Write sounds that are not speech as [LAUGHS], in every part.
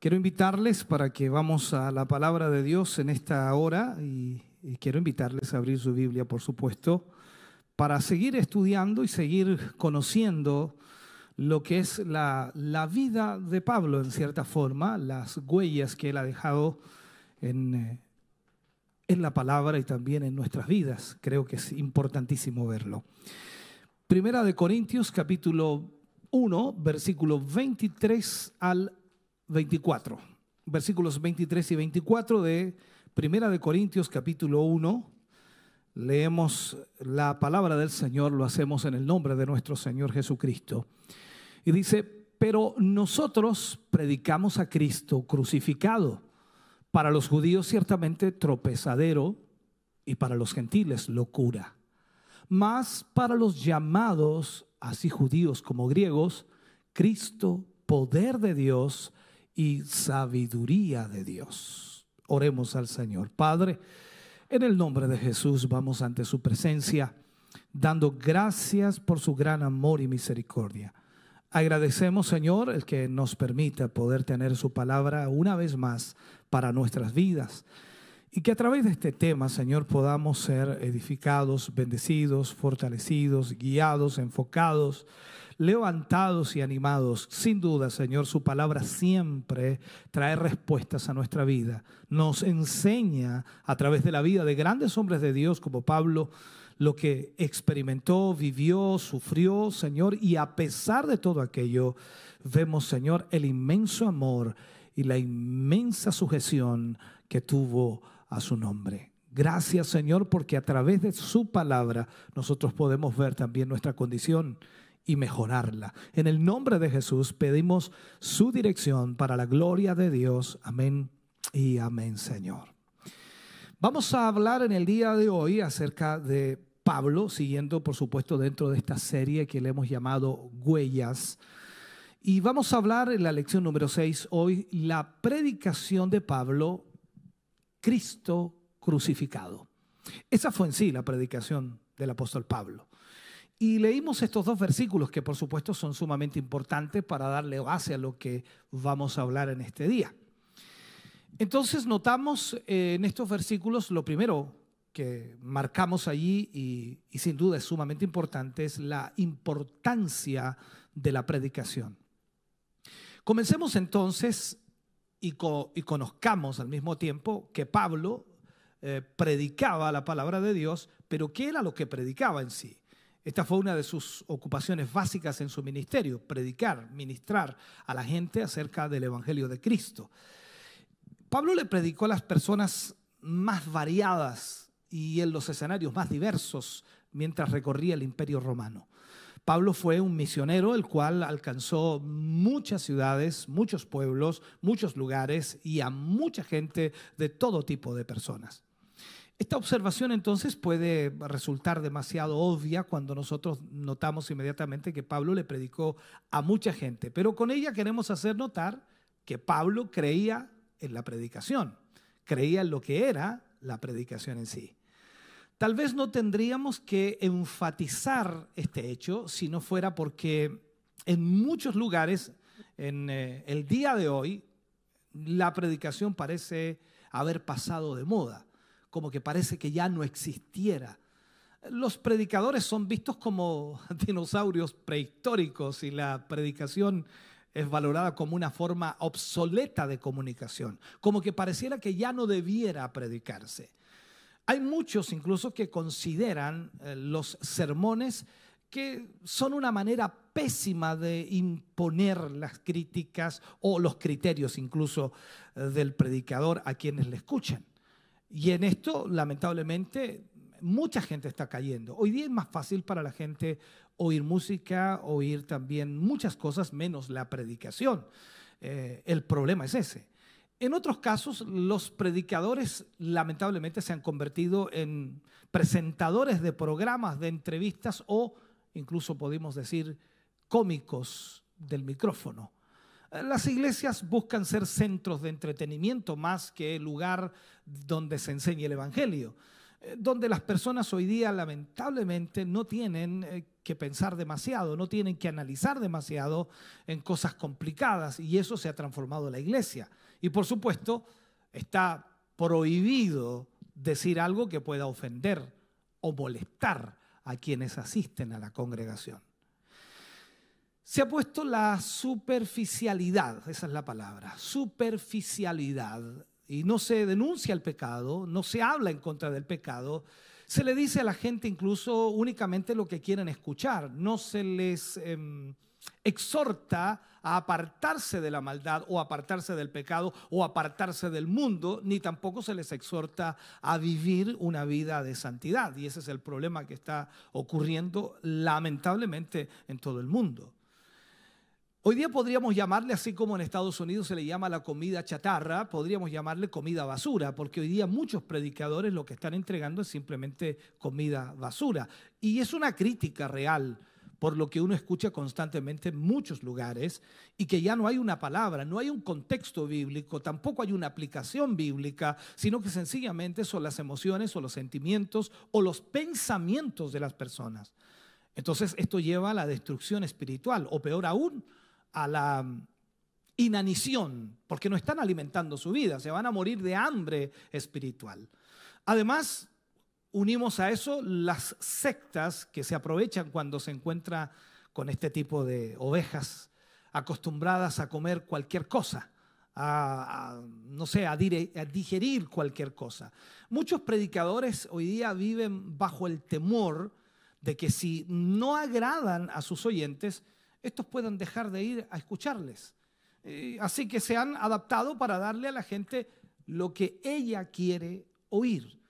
Quiero invitarles para que vamos a la palabra de Dios en esta hora y, quiero invitarles a abrir su Biblia, por supuesto, para seguir estudiando y seguir conociendo lo que es la, la vida de Pablo, en cierta forma, las huellas que él ha dejado en, eh, en la palabra y también en nuestras vidas. Creo que es importantísimo verlo. Primera de Corintios capítulo 1, versículo 23 al 24, versículos 23 y 24 de Primera de Corintios capítulo 1. Leemos la palabra del Señor, lo hacemos en el nombre de nuestro Señor Jesucristo. Y dice, pero nosotros predicamos a Cristo crucificado, para los judíos ciertamente tropezadero y para los gentiles locura, mas para los llamados, así judíos como griegos, Cristo, poder de Dios y sabiduría de Dios. Oremos al Señor. Padre, en el nombre de Jesús vamos ante su presencia, dando gracias por su gran amor y misericordia. Agradecemos, Señor, el que nos permita poder tener su palabra una vez más para nuestras vidas. Y que a través de este tema, Señor, podamos ser edificados, bendecidos, fortalecidos, guiados, enfocados levantados y animados. Sin duda, Señor, su palabra siempre trae respuestas a nuestra vida. Nos enseña a través de la vida de grandes hombres de Dios como Pablo lo que experimentó, vivió, sufrió, Señor, y a pesar de todo aquello, vemos, Señor, el inmenso amor y la inmensa sujeción que tuvo a su nombre. Gracias, Señor, porque a través de su palabra nosotros podemos ver también nuestra condición y mejorarla. En el nombre de Jesús pedimos su dirección para la gloria de Dios. Amén y amén, Señor. Vamos a hablar en el día de hoy acerca de Pablo, siguiendo por supuesto dentro de esta serie que le hemos llamado Huellas. Y vamos a hablar en la lección número 6 hoy, la predicación de Pablo, Cristo crucificado. Esa fue en sí la predicación del apóstol Pablo. Y leímos estos dos versículos que por supuesto son sumamente importantes para darle base a lo que vamos a hablar en este día. Entonces notamos eh, en estos versículos lo primero que marcamos allí y, sin duda es sumamente importante es la importancia de la predicación. Comencemos entonces y, conozcamos al mismo tiempo que Pablo eh, predicaba la palabra de Dios, pero ¿qué era lo que predicaba en sí? Esta fue una de sus ocupaciones básicas en su ministerio, predicar, ministrar a la gente acerca del Evangelio de Cristo. Pablo le predicó a las personas más variadas y en los escenarios más diversos mientras recorría el imperio romano. Pablo fue un misionero el cual alcanzó muchas ciudades, muchos pueblos, muchos lugares y a mucha gente de todo tipo de personas. Esta observación entonces puede resultar demasiado obvia cuando nosotros notamos inmediatamente que Pablo le predicó a mucha gente, pero con ella queremos hacer notar que Pablo creía en la predicación, creía en lo que era la predicación en sí. Tal vez no tendríamos que enfatizar este hecho si no fuera porque en muchos lugares, en eh, el día de hoy, la predicación parece haber pasado de moda como que parece que ya no existiera. Los predicadores son vistos como [LAUGHS] dinosaurios prehistóricos y la predicación es valorada como una forma obsoleta de comunicación, como que pareciera que ya no debiera predicarse. Hay muchos incluso que consideran eh, los sermones que son una manera pésima de imponer las críticas o los criterios incluso eh, del predicador a quienes le escuchan. Y en esto, lamentablemente, mucha gente está cayendo. Hoy día es más fácil para la gente oír música, oír también muchas cosas menos la predicación. Eh, el problema es ese. En otros casos, los predicadores lamentablemente se han convertido en presentadores de programas de entrevistas o incluso podemos decir cómicos del micrófono. Las iglesias buscan ser centros de entretenimiento más que lugar donde se enseñe el Evangelio, donde las personas hoy día lamentablemente no tienen eh, que pensar demasiado, no tienen que analizar demasiado en cosas complicadas y eso se ha transformado la iglesia. Y por supuesto está prohibido decir algo que pueda ofender o molestar a quienes asisten a la congregación. Se ha puesto la superficialidad, esa es la palabra, superficialidad, y no se denuncia el pecado, no se habla en contra del pecado, se le dice a la gente incluso únicamente lo que quieren escuchar, no se les em, exhorta a apartarse de la maldad o apartarse del pecado o apartarse del mundo, ni tampoco se les exhorta a vivir una vida de santidad. Y ese es el problema que está ocurriendo lamentablemente en todo el mundo. Hoy día podríamos llamarle, así como en Estados Unidos se le llama la comida chatarra, podríamos llamarle comida basura, porque hoy día muchos predicadores lo que están entregando es simplemente comida basura. Y es una crítica real por lo que uno escucha constantemente en muchos lugares y que ya no hay una palabra, no hay un contexto bíblico, tampoco hay una aplicación bíblica, sino que sencillamente son las emociones o los sentimientos o los pensamientos de las personas. Entonces esto lleva a la destrucción espiritual o peor aún, a la inanición, porque no están alimentando su vida, se van a morir de hambre espiritual. Además, unimos a eso las sectas que se aprovechan cuando se encuentra con este tipo de ovejas acostumbradas a comer cualquier cosa, a, no sé, a, digerir cualquier cosa. Muchos predicadores hoy día viven bajo el temor de que si no agradan a sus oyentes, estos puedan dejar de ir a escucharles. Eh, así que se han adaptado para darle a la gente lo que ella quiere oír.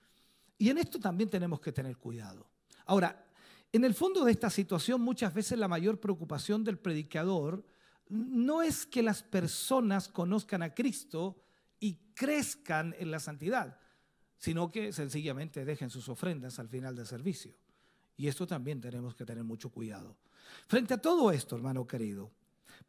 Y en esto también tenemos que tener cuidado. Ahora, en el fondo de esta situación, muchas veces la mayor preocupación del predicador no es que las personas conozcan a Cristo y crezcan en la santidad, sino que sencillamente dejen sus ofrendas al final del servicio. Y esto también tenemos que tener mucho cuidado. Frente a todo esto, hermano querido,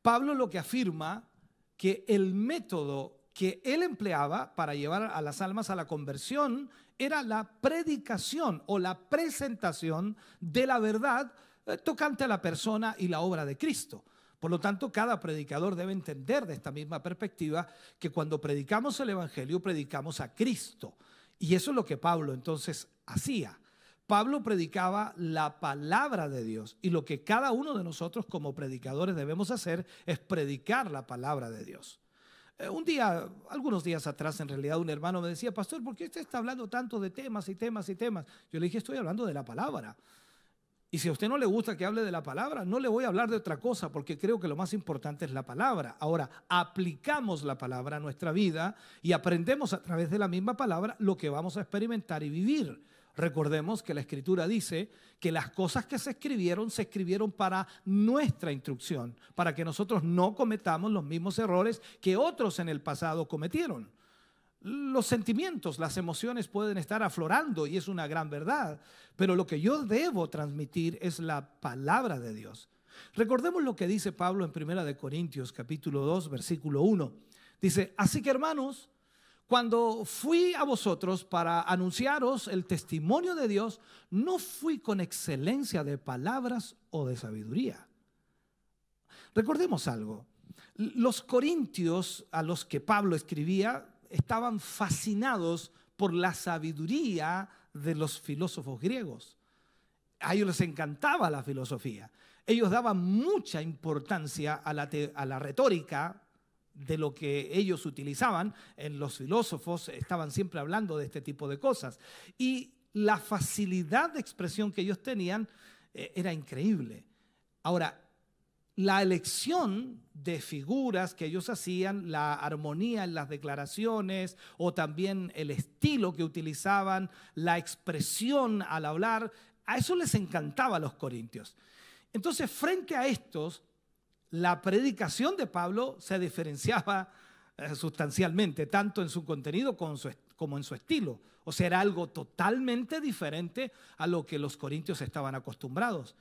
Pablo lo que afirma que el método que él empleaba para llevar a las almas a la conversión era la predicación o la presentación de la verdad eh, tocante a la persona y la obra de Cristo. Por lo tanto, cada predicador debe entender de esta misma perspectiva que cuando predicamos el Evangelio, predicamos a Cristo. Y eso es lo que Pablo entonces hacía. Pablo predicaba la palabra de Dios y lo que cada uno de nosotros como predicadores debemos hacer es predicar la palabra de Dios. Eh, un día, algunos días atrás, en realidad, un hermano me decía, pastor, ¿por qué usted está hablando tanto de temas y temas y temas? Yo le dije, estoy hablando de la palabra. Y si a usted no le gusta que hable de la palabra, no le voy a hablar de otra cosa, porque creo que lo más importante es la palabra. Ahora, aplicamos la palabra a nuestra vida y aprendemos a través de la misma palabra lo que vamos a experimentar y vivir. Recordemos que la escritura dice que las cosas que se escribieron se escribieron para nuestra instrucción, para que nosotros no cometamos los mismos errores que otros en el pasado cometieron. Los sentimientos, las emociones pueden estar aflorando y es una gran verdad, pero lo que yo debo transmitir es la palabra de Dios. Recordemos lo que dice Pablo en Primera de Corintios capítulo 2 versículo 1. Dice, "Así que hermanos, cuando fui a vosotros para anunciaros el testimonio de Dios, no fui con excelencia de palabras o de sabiduría. Recordemos algo. Los corintios a los que Pablo escribía estaban fascinados por la sabiduría de los filósofos griegos. A ellos les encantaba la filosofía. Ellos daban mucha importancia a la, a la retórica, de lo que ellos utilizaban, en los filósofos estaban siempre hablando de este tipo de cosas. Y la facilidad de expresión que ellos tenían eh, era increíble. Ahora, la elección de figuras que ellos hacían, la armonía en las declaraciones o también el estilo que utilizaban, la expresión al hablar, a eso les encantaba a los corintios. Entonces, frente a estos, la predicación de Pablo se diferenciaba eh, sustancialmente, tanto en su contenido como en su estilo. O sea, era algo totalmente diferente a lo que los corintios estaban acostumbrados.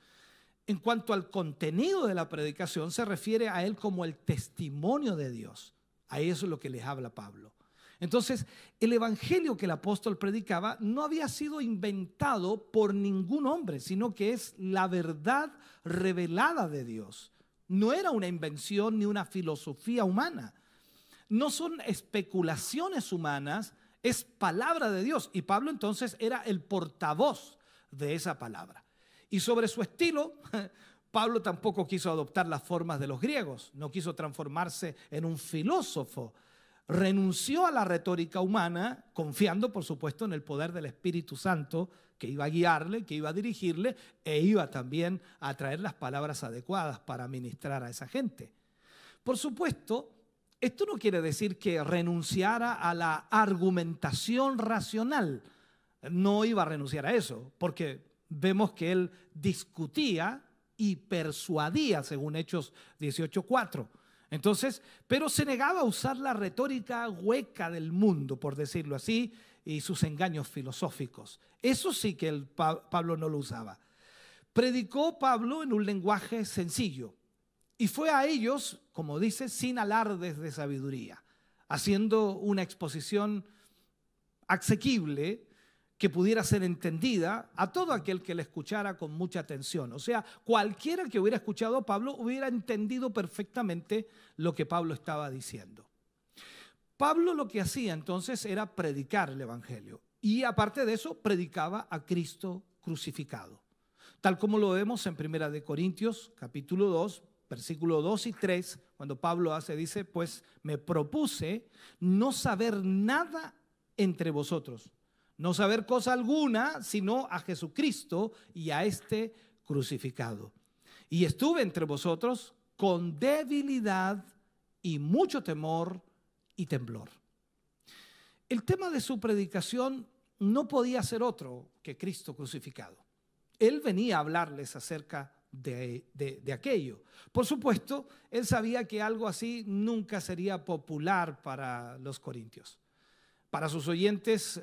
En cuanto al contenido de la predicación, se refiere a él como el testimonio de Dios. A eso es lo que les habla Pablo. Entonces, el evangelio que el apóstol predicaba no había sido inventado por ningún hombre, sino que es la verdad revelada de Dios. No era una invención ni una filosofía humana. No son especulaciones humanas, es palabra de Dios. Y Pablo entonces era el portavoz de esa palabra. Y sobre su estilo, [LAUGHS] Pablo tampoco quiso adoptar las formas de los griegos, no quiso transformarse en un filósofo. Renunció a la retórica humana, confiando, por supuesto, en el poder del Espíritu Santo que iba a guiarle, que iba a dirigirle e iba también a traer las palabras adecuadas para ministrar a esa gente. Por supuesto, esto no quiere decir que renunciara a la argumentación racional. No iba a renunciar a eso, porque vemos que él discutía y persuadía, según Hechos 18.4. Entonces, pero se negaba a usar la retórica hueca del mundo, por decirlo así, y sus engaños filosóficos. Eso sí que el Pablo no lo usaba. Predicó Pablo en un lenguaje sencillo, y fue a ellos, como dice, sin alardes de sabiduría, haciendo una exposición asequible que pudiera ser entendida a todo aquel que le escuchara con mucha atención. O sea, cualquiera que hubiera escuchado a Pablo hubiera entendido perfectamente lo que Pablo estaba diciendo. Pablo lo que hacía entonces era predicar el Evangelio y aparte de eso predicaba a Cristo crucificado. Tal como lo vemos en Primera de Corintios capítulo 2, versículo 2 y 3, cuando Pablo hace, dice, pues me propuse no saber nada entre vosotros, no saber cosa alguna, sino a Jesucristo y a este crucificado. Y estuve entre vosotros con debilidad y mucho temor y temblor. El tema de su predicación no podía ser otro que Cristo crucificado. Él venía a hablarles acerca de, aquello. Por supuesto, él sabía que algo así nunca sería popular para los corintios. Para sus oyentes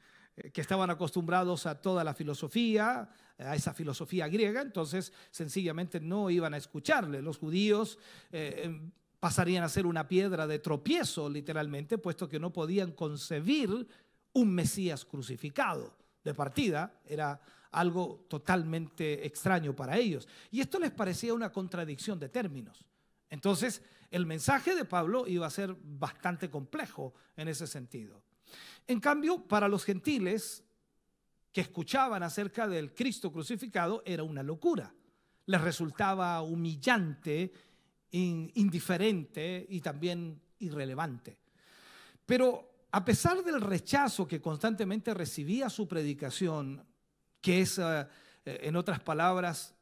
[LAUGHS] que estaban acostumbrados a toda la filosofía, a esa filosofía griega, entonces sencillamente no iban a escucharle. Los judíos eh, em, pasarían a ser una piedra de tropiezo, literalmente, puesto que no podían concebir un Mesías crucificado. De partida, era algo totalmente extraño para ellos. Y esto les parecía una contradicción de términos. Entonces, el mensaje de Pablo iba a ser bastante complejo en ese sentido. En cambio, para los gentiles que escuchaban acerca del Cristo crucificado, era una locura. Les resultaba humillante, indiferente y también irrelevante. Pero a pesar del rechazo que constantemente recibía su predicación, que es, eh, en otras palabras,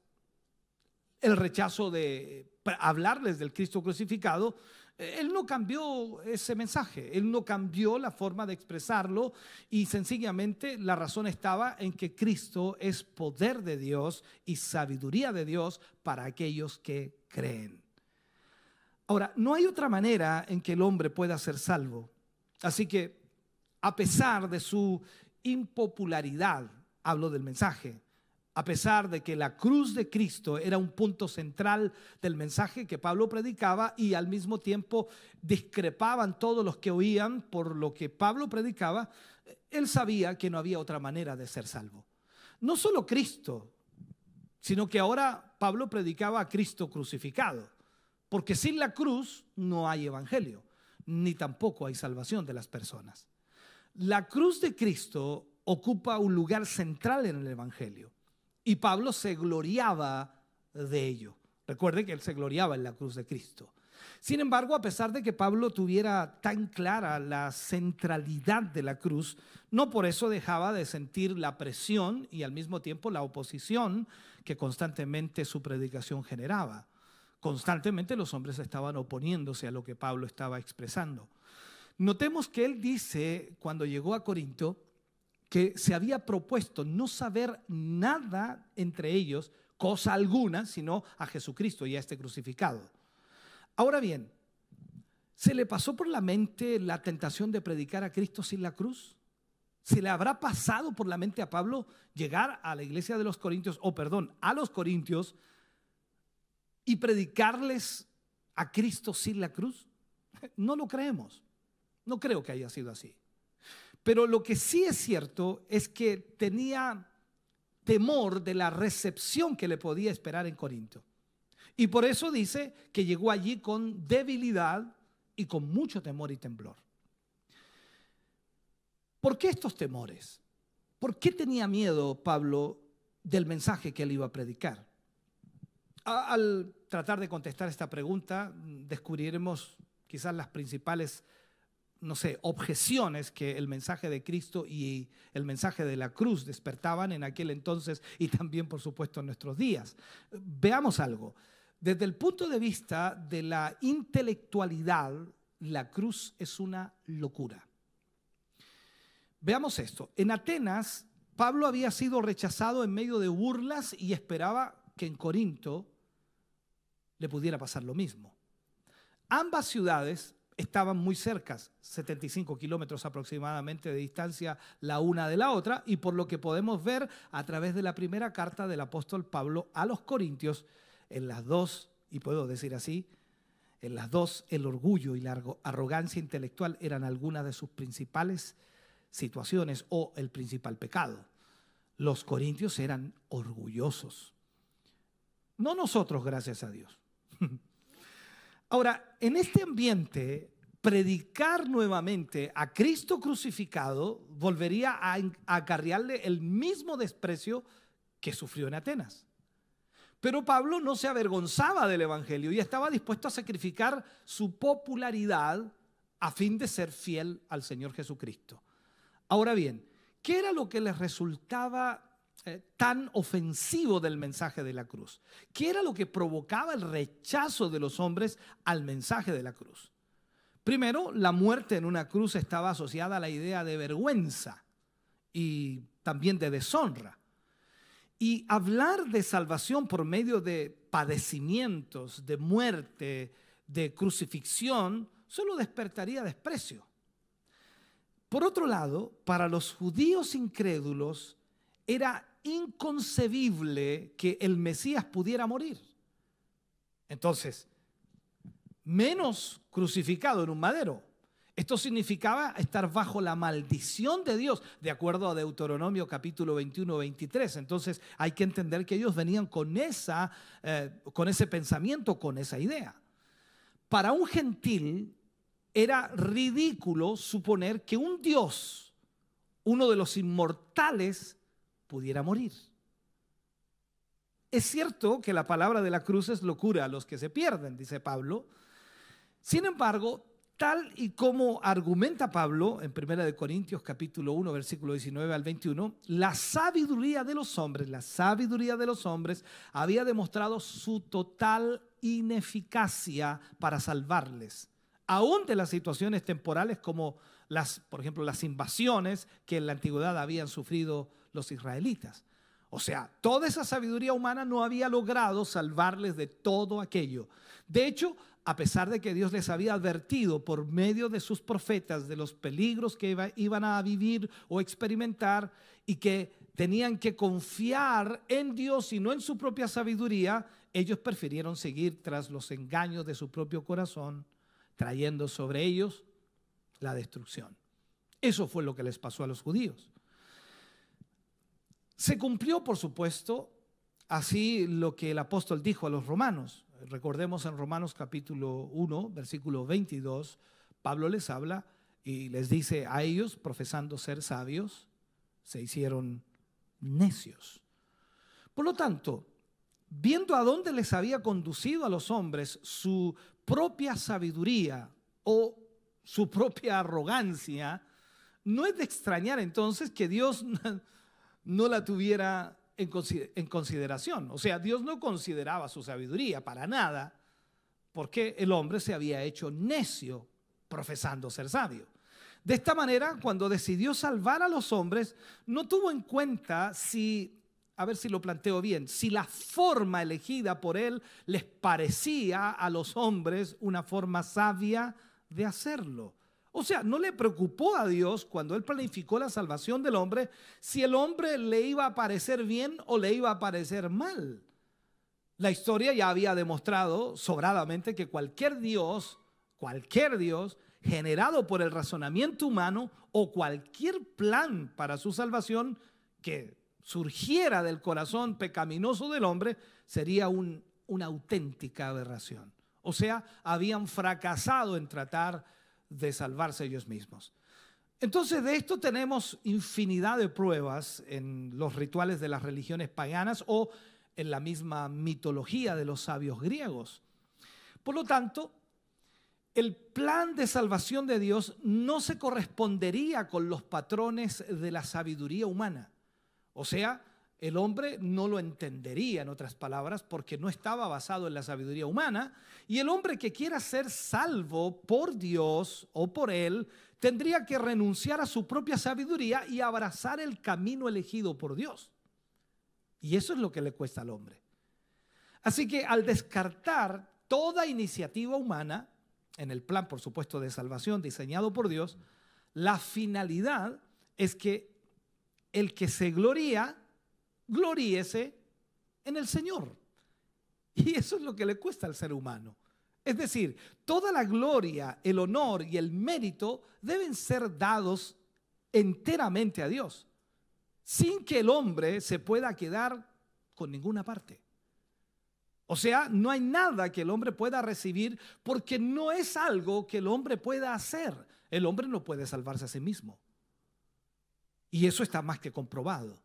el rechazo de hablarles del Cristo crucificado, eh, él no cambió ese mensaje, él no cambió la forma de expresarlo y sencillamente la razón estaba en que Cristo es poder de Dios y sabiduría de Dios para aquellos que creen. Ahora, no hay otra manera en que el hombre pueda ser salvo. Así que, a pesar de su impopularidad, hablo del mensaje. A pesar de que la cruz de Cristo era un punto central del mensaje que Pablo predicaba y al mismo tiempo discrepaban todos los que oían por lo que Pablo predicaba, él sabía que no había otra manera de ser salvo. No solo Cristo, sino que ahora Pablo predicaba a Cristo crucificado, porque sin la cruz no hay evangelio, ni tampoco hay salvación de las personas. La cruz de Cristo ocupa un lugar central en el Evangelio. Y Pablo se gloriaba de ello. Recuerde que él se gloriaba en la cruz de Cristo. Sin embargo, a pesar de que Pablo tuviera tan clara la centralidad de la cruz, no por eso dejaba de sentir la presión y al mismo tiempo la oposición que constantemente su predicación generaba. Constantemente los hombres estaban oponiéndose a lo que Pablo estaba expresando. Notemos que él dice, cuando llegó a Corinto, que se había propuesto no saber nada entre ellos, cosa alguna, sino a Jesucristo y a este crucificado. Ahora bien, ¿Se le pasó por la mente la tentación de predicar a Cristo sin la cruz? ¿Se le habrá pasado por la mente a Pablo llegar a la iglesia de los Corintios, o perdón, a los Corintios y predicarles a Cristo sin la cruz? No lo creemos. No creo que haya sido así. Pero lo que sí es cierto es que tenía temor de la recepción que le podía esperar en Corinto. Y por eso dice que llegó allí con debilidad y con mucho temor y temblor. ¿Por qué estos temores? ¿Por qué tenía miedo Pablo del mensaje que él iba a predicar? Al tratar de contestar esta pregunta, descubriremos quizás las principales, no sé, objeciones que el mensaje de Cristo y el mensaje de la cruz despertaban en aquel entonces y también, por supuesto, en nuestros días. Veamos algo. Desde el punto de vista de la intelectualidad, la cruz es una locura. Veamos esto. En Atenas, Pablo había sido rechazado en medio de burlas y esperaba que en Corinto le pudiera pasar lo mismo. Ambas ciudades estaban muy cercas, 75 kilómetros aproximadamente de distancia la una de la otra, y por lo que podemos ver a través de la primera carta del apóstol Pablo a los Corintios, en las dos, y puedo decir así, en las dos el orgullo y la arrogancia intelectual eran algunas de sus principales situaciones o el principal pecado. Los corintios eran orgullosos. No nosotros, gracias a Dios. [LAUGHS] Ahora, en este ambiente, predicar nuevamente a Cristo crucificado volvería a acarrearle el mismo desprecio que sufrió en Atenas. Pero Pablo no se avergonzaba del Evangelio y estaba dispuesto a sacrificar su popularidad a fin de ser fiel al Señor Jesucristo. Ahora bien, ¿qué era lo que les resultaba eh, tan ofensivo del mensaje de la cruz? ¿Qué era lo que provocaba el rechazo de los hombres al mensaje de la cruz? Primero, la muerte en una cruz estaba asociada a la idea de vergüenza y también de deshonra. Y hablar de salvación por medio de padecimientos, de muerte, de crucifixión, solo despertaría desprecio. Por otro lado, para los judíos incrédulos era inconcebible que el Mesías pudiera morir. Entonces, menos crucificado en un madero. Esto significaba estar bajo la maldición de Dios, de acuerdo a Deuteronomio capítulo 21, 23. Entonces hay que entender que ellos venían con, esa, eh, con ese pensamiento, con esa idea. Para un gentil era ridículo suponer que un Dios, uno de los inmortales, pudiera morir. Es cierto que la palabra de la cruz es locura a los que se pierden, dice Pablo. Sin embargo, Tal y como argumenta Pablo en 1 Corintios capítulo 1 versículo 19 al 21, la sabiduría de los hombres, la sabiduría de los hombres había demostrado su total ineficacia para salvarles, aún de las situaciones temporales como las, por ejemplo, las invasiones que en la antigüedad habían sufrido los israelitas. O sea, toda esa sabiduría humana no había logrado salvarles de todo aquello. De hecho, a pesar de que Dios les había advertido por medio de sus profetas de los peligros que iban a vivir o experimentar y que tenían que confiar en Dios y no en su propia sabiduría, ellos prefirieron seguir tras los engaños de su propio corazón, trayendo sobre ellos la destrucción. Eso fue lo que les pasó a los judíos. Se cumplió, por supuesto, así lo que el apóstol dijo a los romanos. Recordemos en Romanos capítulo 1, versículo 22, Pablo les habla y les dice a ellos, profesando ser sabios, se hicieron necios. Por lo tanto, viendo a dónde les había conducido a los hombres su propia sabiduría o su propia arrogancia, no es de extrañar entonces que Dios [LAUGHS] no la tuviera en consideración. O sea, Dios no consideraba su sabiduría para nada, porque el hombre se había hecho necio profesando ser sabio. De esta manera, cuando decidió salvar a los hombres, no tuvo en cuenta si, a ver si lo planteo bien, si la forma elegida por él les parecía a los hombres una forma sabia de hacerlo. O sea, no le preocupó a Dios cuando Él planificó la salvación del hombre si el hombre le iba a parecer bien o le iba a parecer mal. La historia ya había demostrado sobradamente que cualquier Dios, cualquier Dios generado por el razonamiento humano o cualquier plan para su salvación que surgiera del corazón pecaminoso del hombre sería una auténtica aberración. O sea, habían fracasado en tratar de salvarse ellos mismos. Entonces de esto tenemos infinidad de pruebas en los rituales de las religiones paganas o en la misma mitología de los sabios griegos. Por lo tanto, el plan de salvación de Dios no se correspondería con los patrones de la sabiduría humana. O sea, el hombre no lo entendería, en otras palabras, porque no estaba basado en la sabiduría humana. Y el hombre que quiera ser salvo por Dios o por Él, tendría que renunciar a su propia sabiduría y abrazar el camino elegido por Dios. Y eso es lo que le cuesta al hombre. Así que al descartar toda iniciativa humana, en el plan, por supuesto, de salvación diseñado por Dios, la finalidad es que el que se gloría, gloríese en el Señor. Y eso es lo que le cuesta al ser humano. Es decir, toda la gloria, el honor y el mérito deben ser dados enteramente a Dios, sin que el hombre se pueda quedar con ninguna parte. O sea, no hay nada que el hombre pueda recibir porque no es algo que el hombre pueda hacer. El hombre no puede salvarse a sí mismo. Y eso está más que comprobado.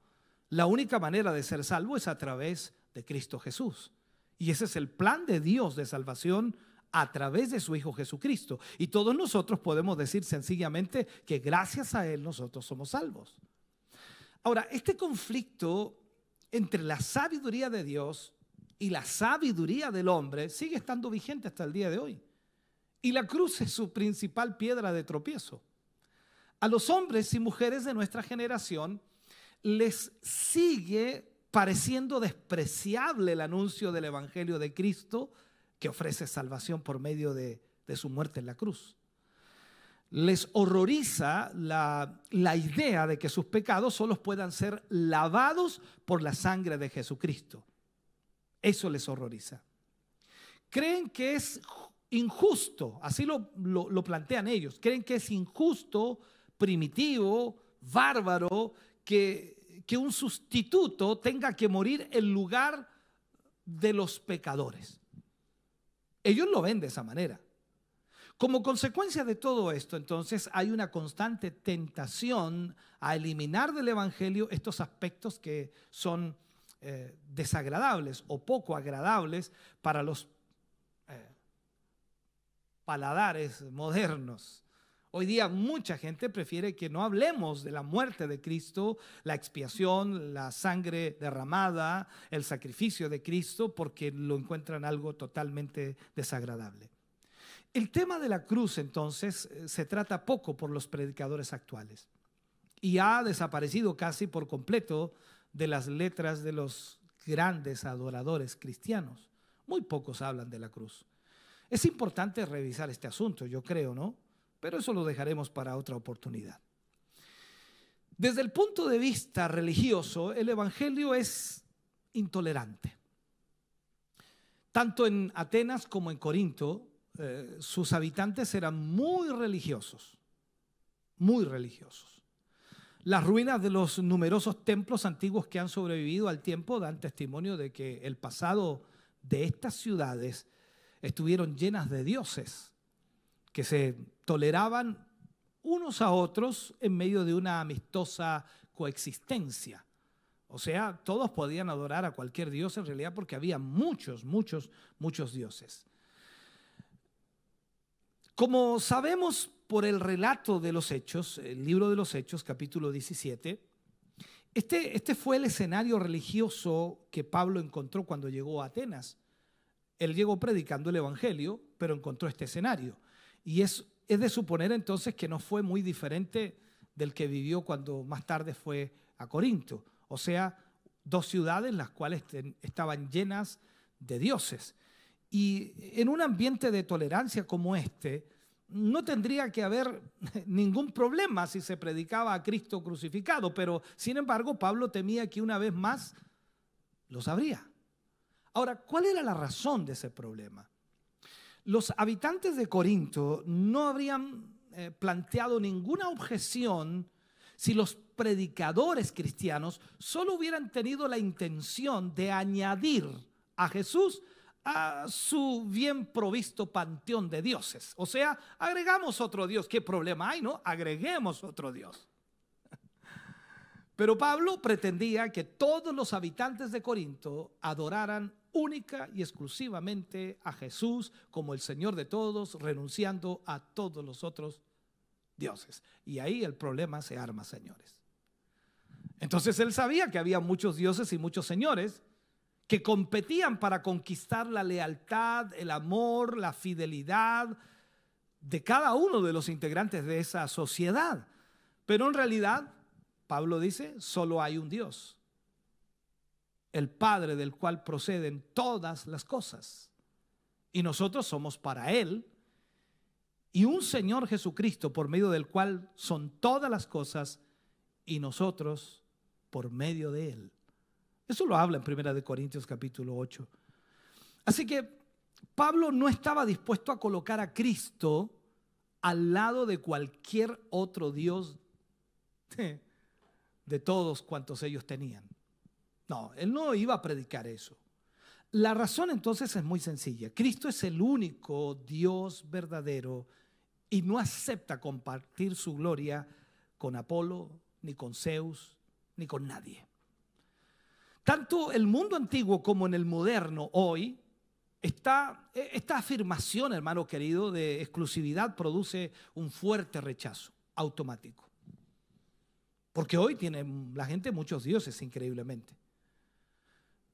La única manera de ser salvo es a través de Cristo Jesús. Y ese es el plan de Dios de salvación a través de su Hijo Jesucristo. Y todos nosotros podemos decir sencillamente que gracias a Él nosotros somos salvos. Ahora, este conflicto entre la sabiduría de Dios y la sabiduría del hombre sigue estando vigente hasta el día de hoy. Y la cruz es su principal piedra de tropiezo. A los hombres y mujeres de nuestra generación les sigue pareciendo despreciable el anuncio del Evangelio de Cristo que ofrece salvación por medio de, su muerte en la cruz. Les horroriza la, idea de que sus pecados solo puedan ser lavados por la sangre de Jesucristo. Eso les horroriza. Creen que es injusto, así lo, plantean ellos, creen que es injusto, primitivo, bárbaro, que que un sustituto tenga que morir en lugar de los pecadores. Ellos lo ven de esa manera. Como consecuencia de todo esto, entonces hay una constante tentación a eliminar del Evangelio estos aspectos que son eh, desagradables o poco agradables para los eh, paladares modernos. Hoy día mucha gente prefiere que no hablemos de la muerte de Cristo, la expiación, la sangre derramada, el sacrificio de Cristo, porque lo encuentran algo totalmente desagradable. El tema de la cruz entonces eh, se trata poco por los predicadores actuales y ha desaparecido casi por completo de las letras de los grandes adoradores cristianos. Muy pocos hablan de la cruz. Es importante revisar este asunto, yo creo, ¿no? Pero eso lo dejaremos para otra oportunidad. Desde el punto de vista religioso, el Evangelio es intolerante. Tanto en Atenas como en Corinto, eh, sus habitantes eran muy religiosos, muy religiosos. Las ruinas de los numerosos templos antiguos que han sobrevivido al tiempo dan testimonio de que el pasado de estas ciudades estuvieron llenas de dioses que se toleraban unos a otros en medio de una amistosa coexistencia. O sea, todos podían adorar a cualquier dios en realidad porque había muchos, muchos, muchos dioses. Como sabemos por el relato de los Hechos, el libro de los Hechos, capítulo 17, este, este fue el escenario religioso que Pablo encontró cuando llegó a Atenas. Él llegó predicando el Evangelio, pero encontró este escenario. Y es, es de suponer entonces que no fue muy diferente del que vivió cuando más tarde fue a Corinto. O sea, dos ciudades las cuales estaban llenas de dioses. Y en un ambiente de tolerancia como este, no tendría que haber [LAUGHS] ningún problema si se predicaba a Cristo crucificado, pero sin embargo Pablo temía que una vez más lo sabría. Ahora, ¿cuál era la razón de ese problema? Los habitantes de Corinto no habrían eh, planteado ninguna objeción si los predicadores cristianos solo hubieran tenido la intención de añadir a Jesús a su bien provisto panteón de dioses. O sea, agregamos otro Dios. ¿Qué problema hay, no? Agreguemos otro Dios. Pero Pablo pretendía que todos los habitantes de Corinto adoraran única y exclusivamente a Jesús como el Señor de todos, renunciando a todos los otros dioses. Y ahí el problema se arma, señores. Entonces él sabía que había muchos dioses y muchos señores, que competían para conquistar la lealtad, el amor, la fidelidad de cada uno de los integrantes de esa sociedad. Pero en realidad, Pablo dice, solo hay un Dios, el Padre del cual proceden todas las cosas. Y nosotros somos para Él. Y un Señor Jesucristo por medio del cual son todas las cosas y nosotros por medio de Él. Eso lo habla en Primera de Corintios capítulo 8. Así que Pablo no estaba dispuesto a colocar a Cristo al lado de cualquier otro Dios de, todos cuantos ellos tenían. No, él no iba a predicar eso. La razón entonces es muy sencilla. Cristo es el único Dios verdadero y no acepta compartir su gloria con Apolo, ni con Zeus, ni con nadie. Tanto el mundo antiguo como en el moderno hoy, esta, esta afirmación, hermano querido, de exclusividad produce un fuerte rechazo automático. Porque hoy tiene la gente muchos dioses, increíblemente.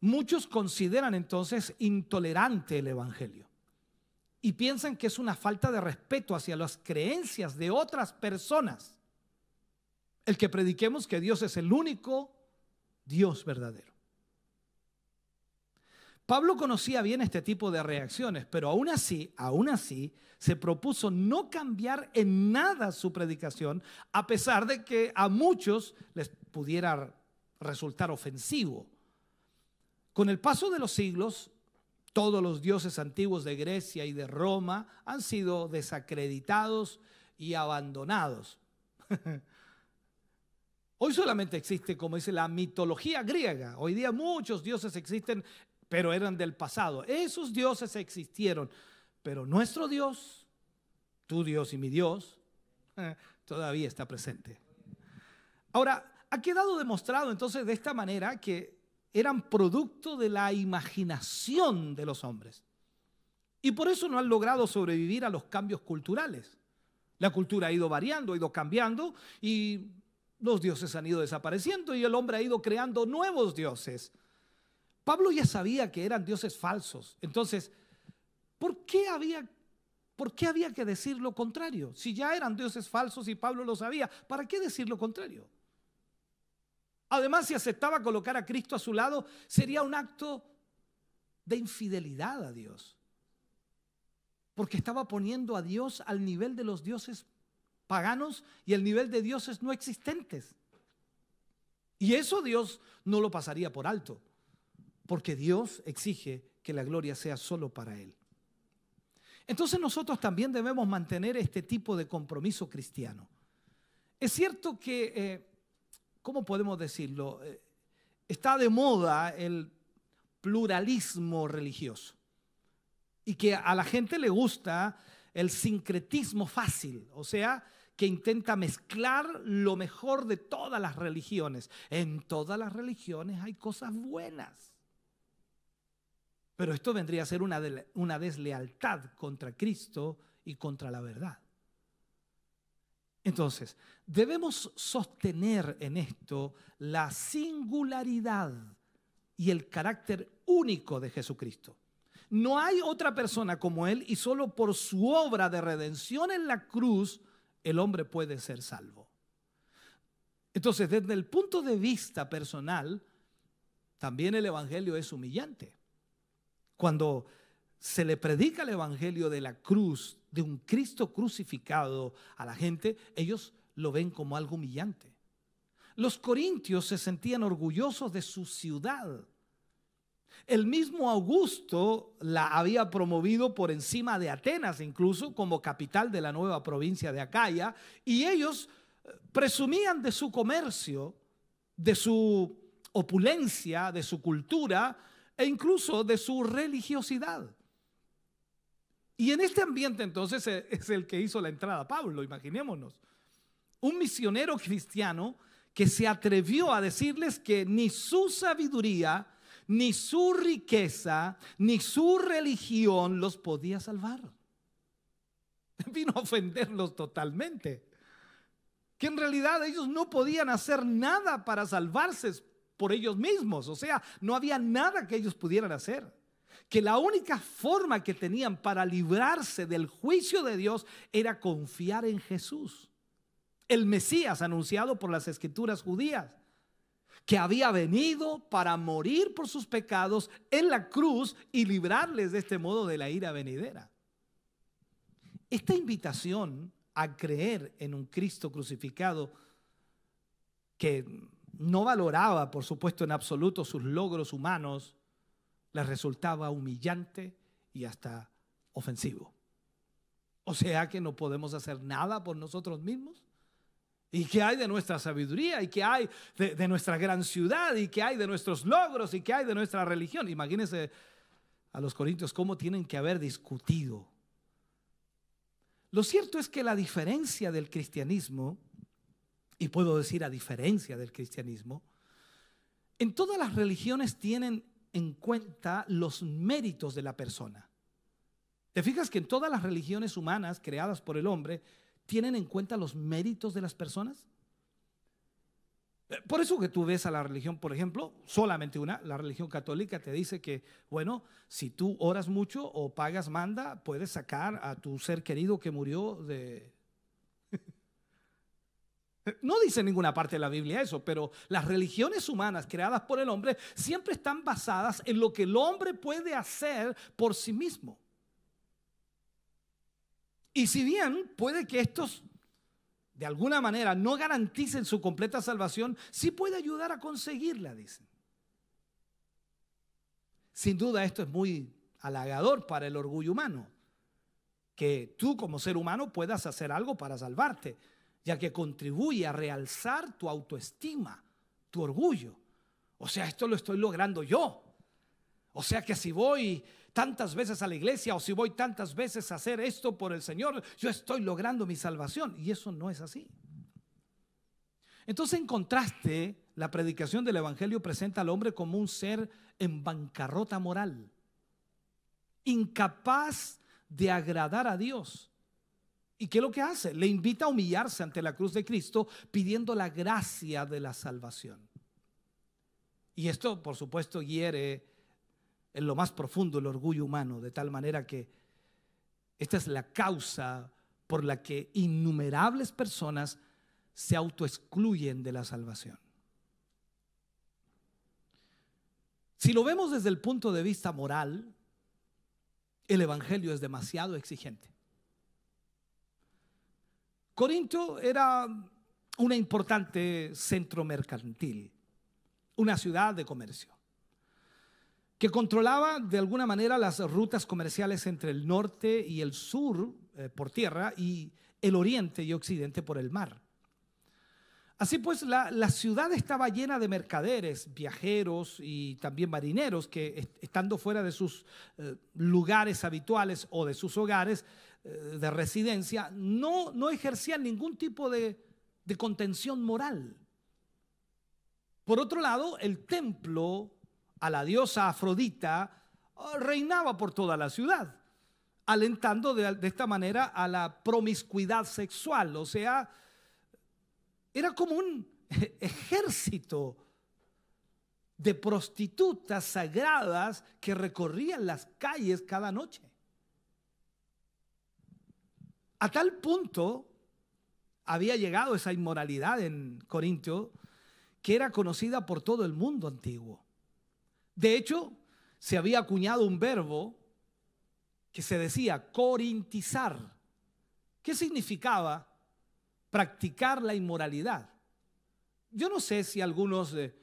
Muchos consideran entonces intolerante el Evangelio y piensan que es una falta de respeto hacia las creencias de otras personas el que prediquemos que Dios es el único Dios verdadero. Pablo conocía bien este tipo de reacciones, pero aún así, aún así, se propuso no cambiar en nada su predicación, a pesar de que a muchos les pudiera resultar ofensivo. Con el paso de los siglos, todos los dioses antiguos de Grecia y de Roma han sido desacreditados y abandonados. [LAUGHS] Hoy solamente existe, como dice la mitología griega. Hoy día muchos dioses existen pero eran del pasado. Esos dioses existieron, pero nuestro Dios, tu Dios y mi Dios, [LAUGHS] todavía está presente. Ahora, ha quedado demostrado entonces de esta manera que eran producto de la imaginación de los hombres. Y por eso no han logrado sobrevivir a los cambios culturales. La cultura ha ido variando, ha ido cambiando y los dioses han ido desapareciendo y el hombre ha ido creando nuevos dioses. Pablo ya sabía que eran dioses falsos. Entonces, ¿por qué había, por qué había que decir lo contrario? Si ya eran dioses falsos y Pablo lo sabía, ¿para qué decir lo contrario? Además, si aceptaba colocar a Cristo a su lado, sería un acto de infidelidad a Dios. Porque estaba poniendo a Dios al nivel de los dioses paganos y el nivel de dioses no existentes. Y eso Dios no lo pasaría por alto porque Dios exige que la gloria sea solo para Él. Entonces nosotros también debemos mantener este tipo de compromiso cristiano. Es cierto que, eh, ¿cómo podemos decirlo? Eh, está de moda el pluralismo religioso y que a la gente le gusta el sincretismo fácil, o sea, que intenta mezclar lo mejor de todas las religiones. En todas las religiones hay cosas buenas. Pero esto vendría a ser una, una deslealtad contra Cristo y contra la verdad. Entonces, debemos sostener en esto la singularidad y el carácter único de Jesucristo. No hay otra persona como Él y solo por su obra de redención en la cruz el hombre puede ser salvo. Entonces, desde el punto de vista personal, también el Evangelio es humillante. Cuando se le predica el Evangelio de la cruz de un Cristo crucificado a la gente, ellos lo ven como algo humillante. Los corintios se sentían orgullosos de su ciudad. El mismo Augusto la había promovido por encima de Atenas, incluso como capital de la nueva provincia de Acaya, y ellos eh, presumían de su comercio, de su opulencia, de su cultura e incluso de su religiosidad. Y en este ambiente entonces eh, [LAUGHS] es el que hizo la entrada Pablo, imaginémonos. Un misionero cristiano que se atrevió a decirles que ni su sabiduría, ni su riqueza, ni su religión los podía salvar. [LAUGHS] Vino a ofenderlos totalmente. Que en realidad ellos no podían hacer nada para salvarse por ellos mismos. O sea, no había nada que ellos pudieran hacer. Que la única forma que tenían para librarse del juicio de Dios era confiar en Jesús el Mesías anunciado por las escrituras judías, que había venido para morir por sus pecados en la cruz y librarles de este modo de la ira venidera. Esta invitación a creer en un Cristo crucificado que no valoraba, por supuesto, en absoluto sus logros humanos, les resultaba humillante y hasta ofensivo. O sea que no podemos hacer nada por nosotros mismos. ¿Y qué hay de nuestra sabiduría? ¿Y qué hay de, nuestra gran ciudad? ¿Y qué hay de nuestros logros? ¿Y qué hay de nuestra religión? Imagínense a los corintios cómo tienen que haber discutido. Lo cierto es que la diferencia del cristianismo, y puedo decir a diferencia del cristianismo, en todas las religiones tienen en cuenta los méritos de la persona. ¿Te fijas que en todas las religiones humanas creadas por el hombre, tienen en cuenta los méritos de las personas? Por eso que tú ves a la religión, por ejemplo, solamente una, la religión católica te dice que, bueno, si tú oras mucho o pagas manda, puedes sacar a tu ser querido que murió de... No dice ninguna parte de la Biblia eso, pero las religiones humanas creadas por el hombre siempre están basadas en lo que el hombre puede hacer por sí mismo. Y si bien puede que estos de alguna manera no garanticen su completa salvación, sí puede ayudar a conseguirla, dicen. Sin duda esto es muy halagador para el orgullo humano, que tú como ser humano puedas hacer algo para salvarte, ya que contribuye a realzar tu autoestima, tu orgullo. O sea, esto lo estoy logrando yo. O sea que si voy tantas veces a la iglesia o si voy tantas veces a hacer esto por el Señor, yo estoy logrando mi salvación. Y eso no es así. Entonces, en contraste, la predicación del Evangelio presenta al hombre como un ser en bancarrota moral, incapaz de agradar a Dios. ¿Y qué es lo que hace? Le invita a humillarse ante la cruz de Cristo pidiendo la gracia de la salvación. Y esto, por supuesto, hiere en lo más profundo el orgullo humano, de tal manera que esta es la causa por la que innumerables personas se autoexcluyen de la salvación. Si lo vemos desde el punto de vista moral, el Evangelio es demasiado exigente. Corinto era una importante centro mercantil, una ciudad de comercio que controlaba de alguna manera las rutas comerciales entre el norte y el sur eh, por tierra y el oriente y occidente por el mar. Así pues, la, ciudad estaba llena de mercaderes, viajeros y también marineros que, estando fuera de sus eh, lugares habituales o de sus hogares de residencia, no, no ejercían ningún tipo de, de contención moral. Por otro lado, el templo a la diosa Afrodita, oh, reinaba por toda la ciudad, alentando de, esta manera a la promiscuidad sexual. O sea, era como un [LAUGHS] ejército de prostitutas sagradas que recorrían las calles cada noche. A tal punto había llegado esa inmoralidad en Corintio que era conocida por todo el mundo antiguo. De hecho, se había acuñado un verbo que se decía corintizar, ¿Qué significaba practicar la inmoralidad? Yo no sé si algunos de,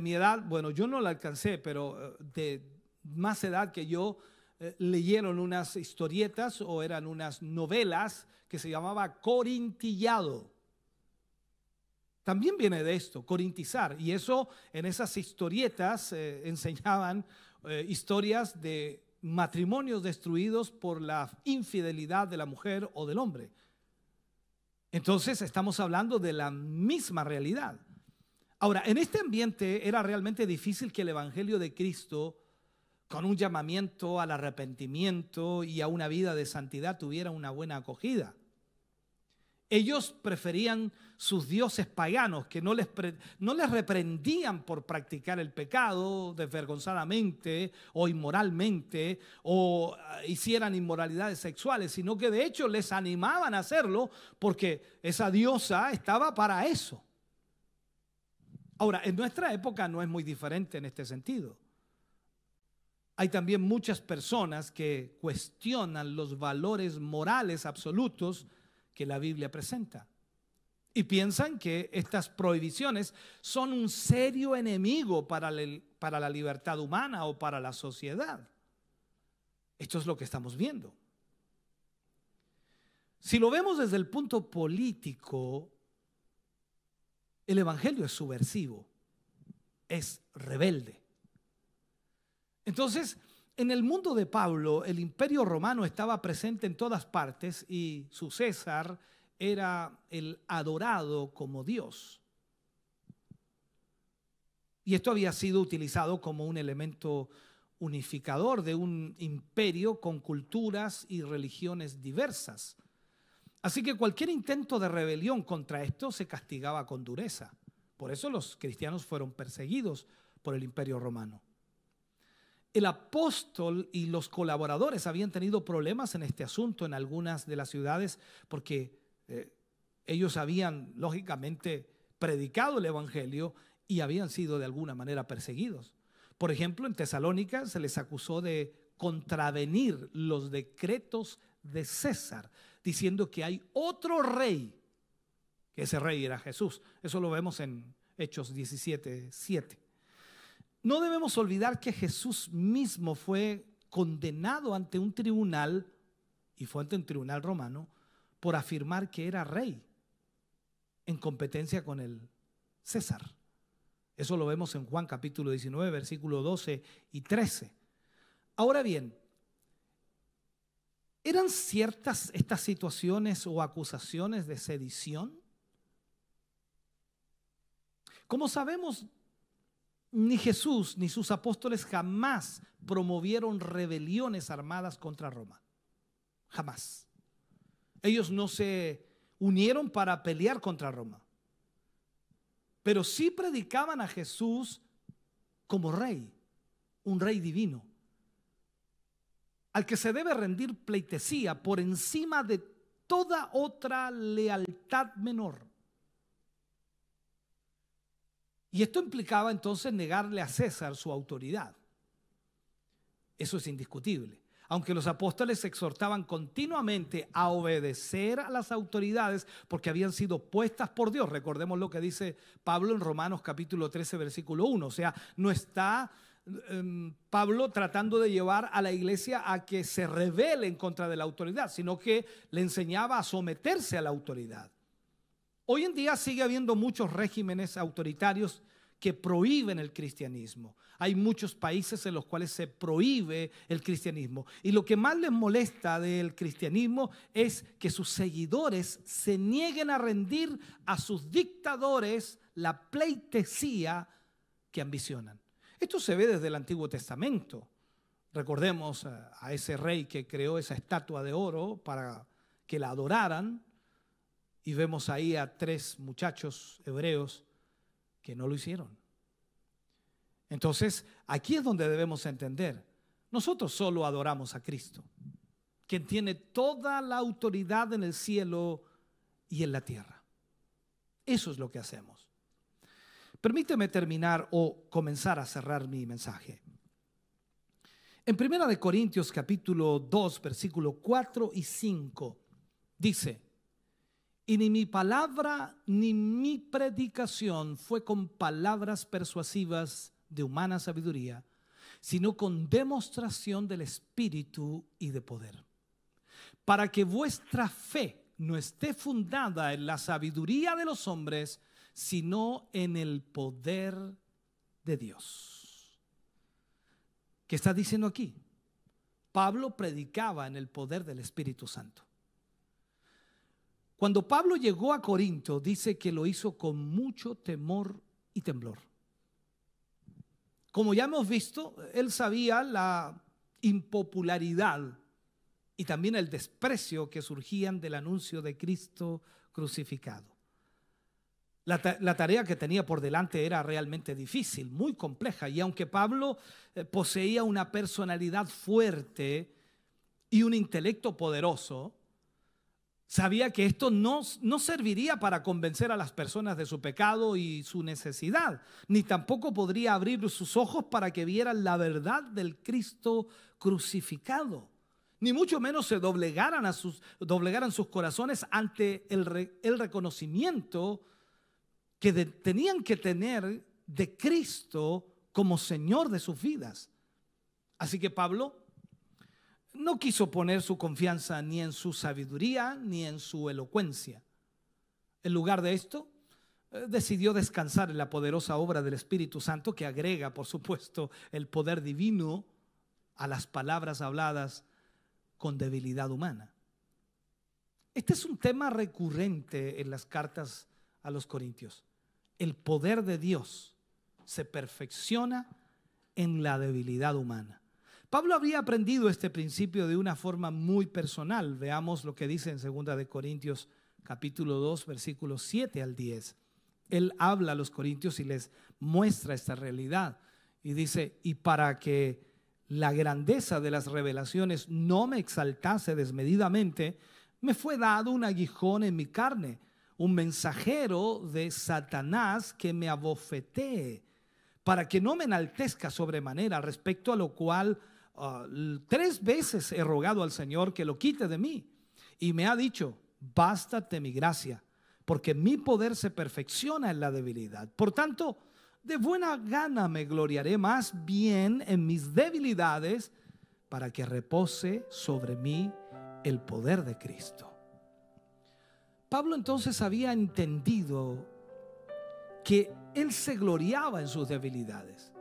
mi edad, bueno, yo no la alcancé, pero eh, de más edad que yo, eh, leyeron unas historietas o eran unas novelas que se llamaba Corintillado. También viene de esto, corintizar. Y eso en esas historietas eh, enseñaban historias de matrimonios destruidos por la infidelidad de la mujer o del hombre. Entonces estamos hablando de la misma realidad. Ahora, en este ambiente era realmente difícil que el Evangelio de Cristo, con un llamamiento al arrepentimiento y a una vida de santidad, tuviera una buena acogida. Ellos preferían sus dioses paganos, que no les, no les reprendían por practicar el pecado desvergonzadamente o inmoralmente o ah, hicieran inmoralidades sexuales, sino que de hecho les animaban a hacerlo porque esa diosa estaba para eso. Ahora, en nuestra época no es muy diferente en este sentido. Hay también muchas personas que cuestionan los valores morales absolutos que la Biblia presenta. Y piensan que estas prohibiciones son un serio enemigo para, para la libertad humana o para la sociedad. Esto es lo que estamos viendo. Si lo vemos desde el punto político, el Evangelio es subversivo, es rebelde. Entonces, en el mundo de Pablo, el imperio romano estaba presente en todas partes y su César era el adorado como Dios. Y esto había sido utilizado como un elemento unificador de un imperio con culturas y religiones diversas. Así que cualquier intento de rebelión contra esto se castigaba con dureza. Por eso los cristianos fueron perseguidos por el imperio romano. El apóstol y los colaboradores habían tenido problemas en este asunto en algunas de las ciudades porque eh, ellos habían, lógicamente, predicado el Evangelio y habían sido de alguna manera perseguidos. Por ejemplo, en Tesalónica se les acusó de contravenir los decretos de César, diciendo que hay otro rey, que ese rey era Jesús. Eso lo vemos en Hechos 17, 7. No debemos olvidar que Jesús mismo fue condenado ante un tribunal, y fue ante un tribunal romano, por afirmar que era rey en competencia con el César. Eso lo vemos en Juan capítulo 19, versículo 12 y 13. Ahora bien, ¿eran ciertas estas situaciones o acusaciones de sedición? Como sabemos, ni Jesús ni sus apóstoles jamás promovieron rebeliones armadas contra Roma. Jamás. Ellos no se unieron para pelear contra Roma. Pero sí predicaban a Jesús como rey, un rey divino, al que se debe rendir pleitesía por encima de toda otra lealtad menor. Y esto implicaba entonces negarle a César su autoridad. Eso es indiscutible. Aunque los apóstoles exhortaban continuamente a obedecer a las autoridades porque habían sido puestas por Dios. Recordemos lo que dice Pablo en Romanos capítulo 13, versículo 1. O sea, no está em, Pablo tratando de llevar a la iglesia a que se rebele en contra de la autoridad, sino que le enseñaba a someterse a la autoridad. Hoy en día sigue habiendo muchos regímenes autoritarios que prohíben el cristianismo. Hay muchos países en los cuales se prohíbe el cristianismo. Y lo que más les molesta del cristianismo es que sus seguidores se nieguen a rendir a sus dictadores la pleitesía que ambicionan. Esto se ve desde el Antiguo Testamento. Recordemos a ese rey que creó esa estatua de oro para que la adoraran y vemos ahí a tres muchachos hebreos que no lo hicieron. Entonces, aquí es donde debemos entender. Nosotros solo adoramos a Cristo, quien tiene toda la autoridad en el cielo y en la tierra. Eso es lo que hacemos. Permíteme terminar o comenzar a cerrar mi mensaje. En Primera de Corintios capítulo 2, versículo 4 y 5, dice, y ni mi palabra ni mi predicación fue con palabras persuasivas de humana sabiduría, sino con demostración del Espíritu y de poder, para que vuestra fe no esté fundada en la sabiduría de los hombres, sino en el poder de Dios. ¿Qué está diciendo aquí? Pablo predicaba en el poder del Espíritu Santo. Cuando Pablo llegó a Corinto, dice que lo hizo con mucho temor y temblor. Como ya hemos visto, él sabía la impopularidad y también el desprecio que surgían del anuncio de Cristo crucificado. La, tarea que tenía por delante era realmente difícil, muy compleja, y aunque Pablo eh, poseía una personalidad fuerte y un intelecto poderoso, sabía que esto no, no serviría para convencer a las personas de su pecado y su necesidad, ni tampoco podría abrir sus ojos para que vieran la verdad del Cristo crucificado ni mucho menos se doblegaran, a sus, doblegaran sus corazones ante el, el reconocimiento que tenían que tener de Cristo como Señor de sus vidas. Así que Pablo no quiso poner su confianza ni en su sabiduría ni en su elocuencia. En lugar de esto, eh, decidió descansar en la poderosa obra del Espíritu Santo que agrega, por supuesto, el poder divino a las palabras habladas con debilidad humana. Este es un tema recurrente en las cartas a los Corintios el poder de Dios se perfecciona en la debilidad humana. Pablo había aprendido este principio de una forma muy personal. Veamos lo que dice en 2 de Corintios capítulo 2 versículos 7 al 10. Él habla a los corintios y les muestra esta realidad y dice, "Y para que la grandeza de las revelaciones no me exaltase desmedidamente, me fue dado un aguijón en mi carne." un mensajero de Satanás que me abofetee, para que no me enaltezca sobremanera, respecto a lo cual ah, tres veces he rogado al Señor que lo quite de mí. Y me ha dicho, bástate mi gracia, porque mi poder se perfecciona en la debilidad. Por tanto, de buena gana me gloriaré más bien en mis debilidades, para que repose sobre mí el poder de Cristo. Pablo entonces había entendido que él se gloriaba en sus debilidades,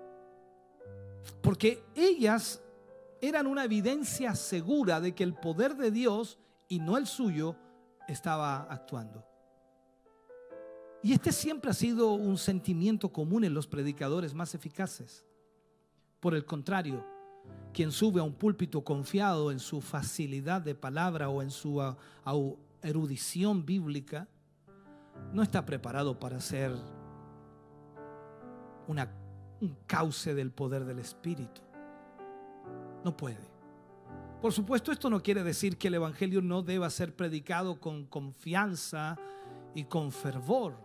porque ellas eran una evidencia segura de que el poder de Dios y no el suyo estaba actuando. Y este siempre ha sido un sentimiento común en los predicadores más eficaces. Por el contrario, quien sube a un púlpito confiado en su facilidad de palabra o en su erudición bíblica, no está preparado para ser un cauce del poder del Espíritu. No puede. Por supuesto, esto no quiere decir que el Evangelio no deba ser predicado con confianza y con fervor.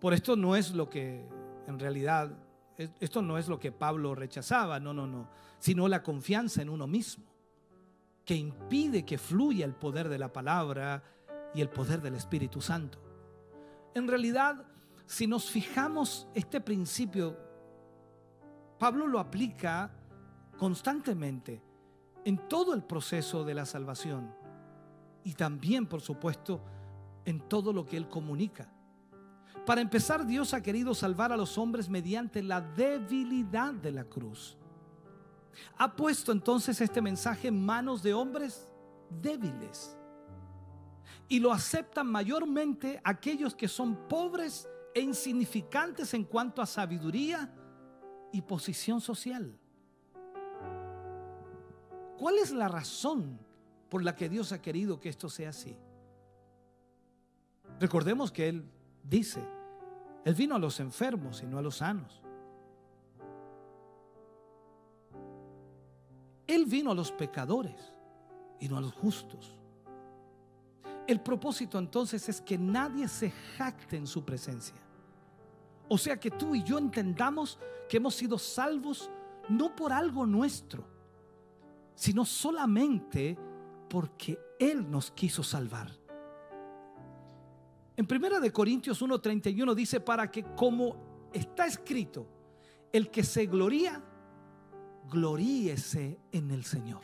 Por esto no es lo que en realidad, esto no es lo que Pablo rechazaba, no, no, no, sino la confianza en uno mismo que impide que fluya el poder de la palabra y el poder del Espíritu Santo. En realidad, si nos fijamos este principio, Pablo lo aplica constantemente en todo el proceso de la salvación y también, por supuesto, en todo lo que él comunica. Para empezar, Dios ha querido salvar a los hombres mediante la debilidad de la cruz. Ha puesto entonces este mensaje en manos de hombres débiles. Y lo aceptan mayormente aquellos que son pobres e insignificantes en cuanto a sabiduría y posición social. ¿Cuál es la razón por la que Dios ha querido que esto sea así? Recordemos que Él dice, Él vino a los enfermos y no a los sanos. Él vino a los pecadores y no a los justos. El propósito entonces es que nadie se jacte en su presencia. O sea que tú y yo entendamos que hemos sido salvos no por algo nuestro, sino solamente porque Él nos quiso salvar. En 1 de Corintios 1:31 dice para que como está escrito, el que se gloría, gloríese en el Señor.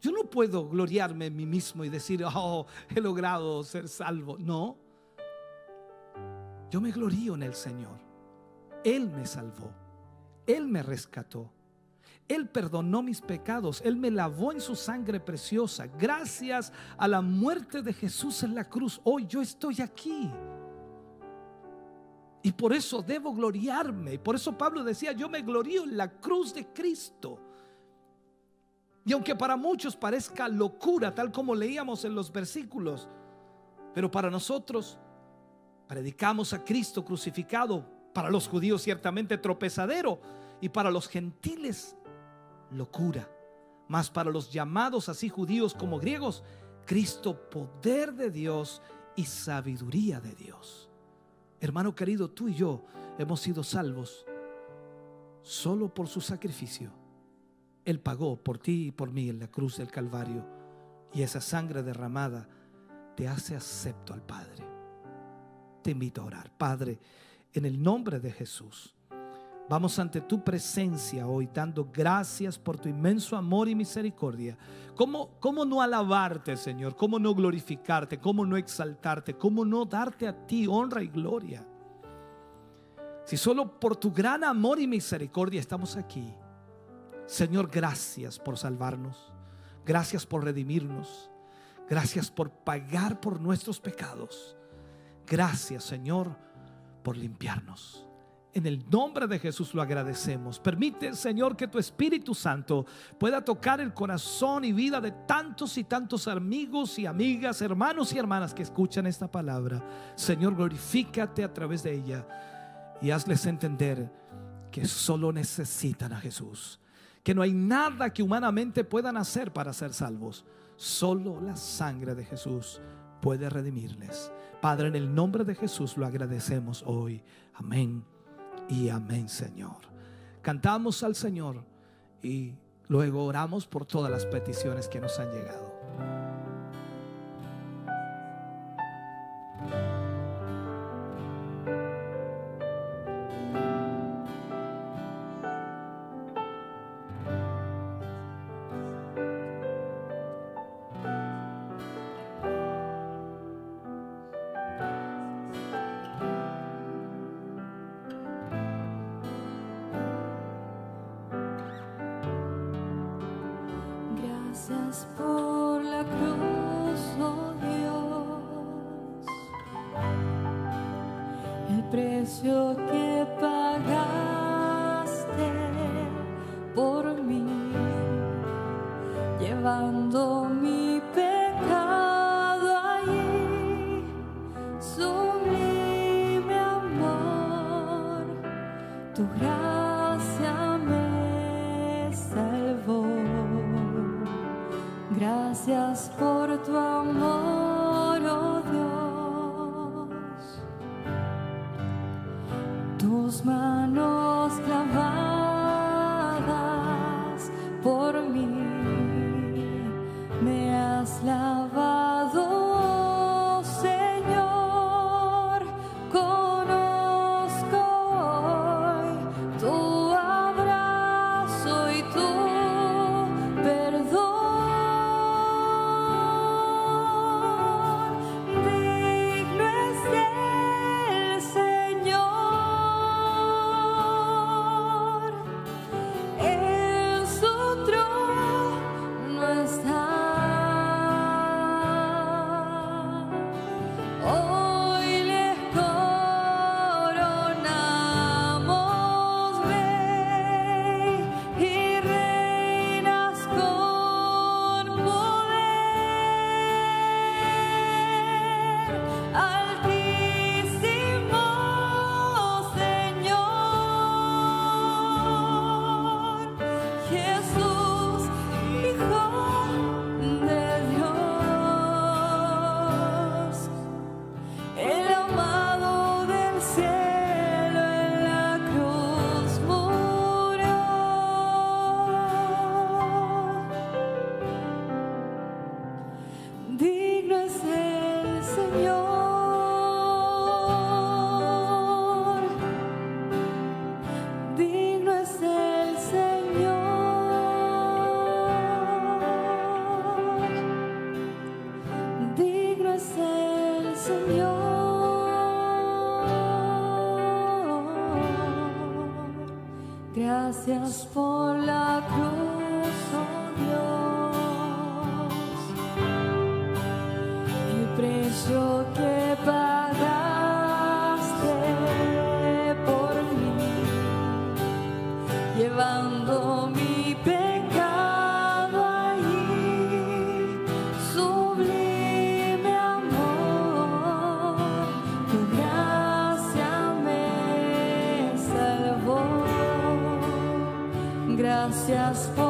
Yo no puedo gloriarme en mí mismo y decir, oh, he logrado ser salvo. No. Yo me glorío en el Señor. Él me salvó. Él me rescató. Él perdonó mis pecados. Él me lavó en su sangre preciosa. Gracias a la muerte de Jesús en la cruz, hoy yo estoy aquí. Y por eso debo gloriarme. Por eso Pablo decía, yo me glorío en la cruz de Cristo. Y aunque para muchos parezca locura, tal como leíamos en los versículos, pero para nosotros predicamos a Cristo crucificado, para los judíos ciertamente tropezadero y para los gentiles locura. Mas para los llamados así judíos como griegos, Cristo poder de Dios y sabiduría de Dios. Hermano querido, tú y yo hemos sido salvos solo por su sacrificio. Él pagó por ti y por mí en la cruz del Calvario. Y esa sangre derramada te hace acepto al Padre. Te invito a orar. Padre, en el nombre de Jesús, vamos ante tu presencia hoy dando gracias por tu inmenso amor y misericordia. ¿Cómo, ¿Cómo no alabarte, Señor? ¿Cómo no glorificarte? ¿Cómo no exaltarte? ¿Cómo no darte a ti honra y gloria? Si solo por tu gran amor y misericordia estamos aquí Señor, gracias por salvarnos. Gracias por redimirnos. Gracias por pagar por nuestros pecados. Gracias, Señor, por limpiarnos. En el nombre de Jesús lo agradecemos. Permite, Señor, que tu Espíritu Santo pueda tocar el corazón y vida de tantos y tantos amigos y amigas, hermanos y hermanas que escuchan esta palabra. Señor, glorifícate a través de ella y hazles entender que solo necesitan a Jesús que no hay nada que humanamente puedan hacer para ser salvos. Solo la sangre de Jesús puede redimirles. Padre, en el nombre de Jesús lo agradecemos hoy. Amén y amén, Señor. Cantamos al Señor y luego oramos por todas las peticiones que nos han llegado. Gracias por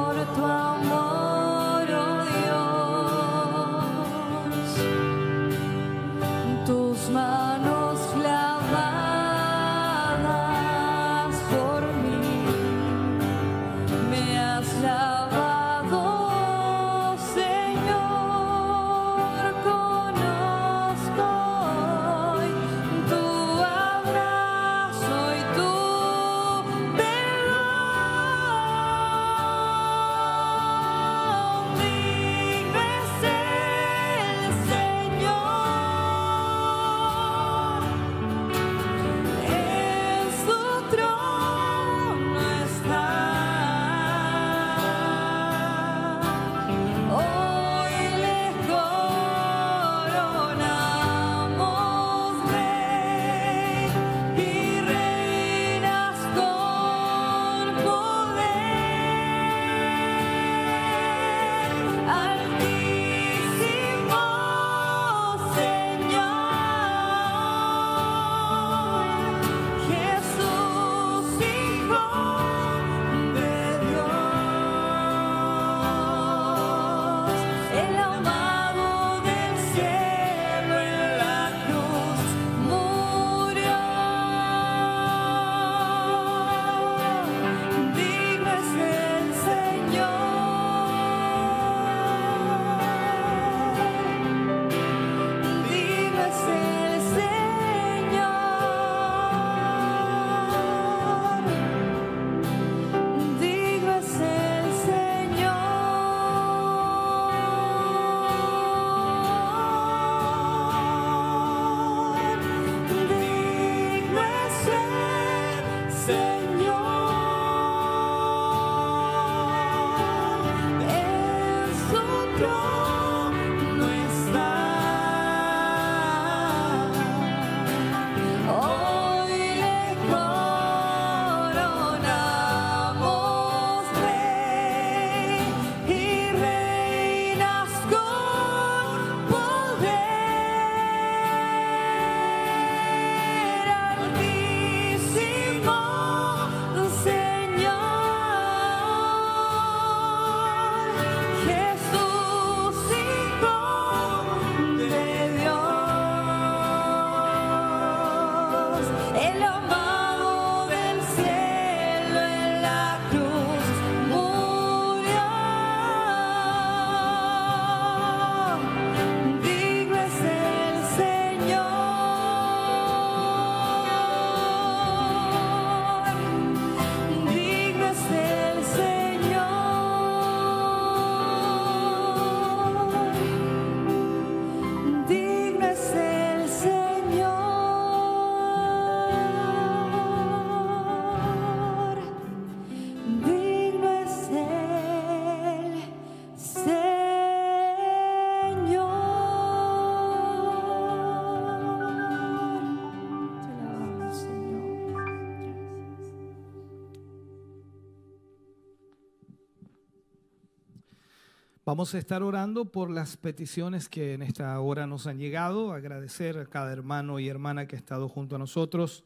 Vamos a estar orando por las peticiones que en esta hora nos han llegado. Agradecer a cada hermano y hermana que ha estado junto a nosotros,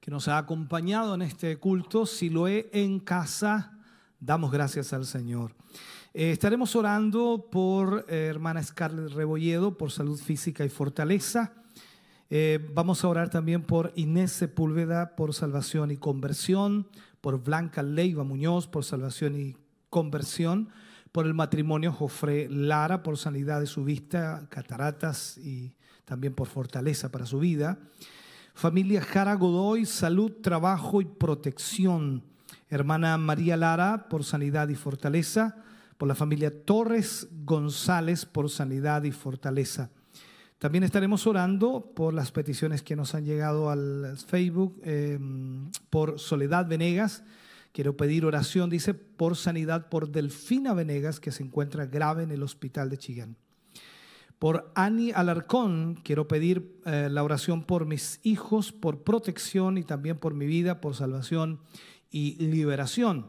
que nos ha acompañado en este culto. Si lo he en casa, damos gracias al Señor. Eh, estaremos orando por eh, hermana Scarlett Rebolledo, por salud física y fortaleza. Eh, vamos a orar también por Inés Sepúlveda, por salvación y conversión, por Blanca Leiva Muñoz, por salvación y conversión, por el matrimonio Jofre Lara, por sanidad de su vista, cataratas y también por fortaleza para su vida. Familia Jara Godoy, salud, trabajo y protección. Hermana María Lara, por sanidad y fortaleza. Por la familia Torres González, por sanidad y fortaleza. También estaremos orando por las peticiones que nos han llegado al Facebook, eh, por Soledad Venegas, Quiero pedir oración, dice, por sanidad por Delfina Venegas, que se encuentra grave en el hospital de Chillán. Por Ani Alarcón, quiero pedir eh, la oración por mis hijos, por protección y también por mi vida, por salvación y liberación.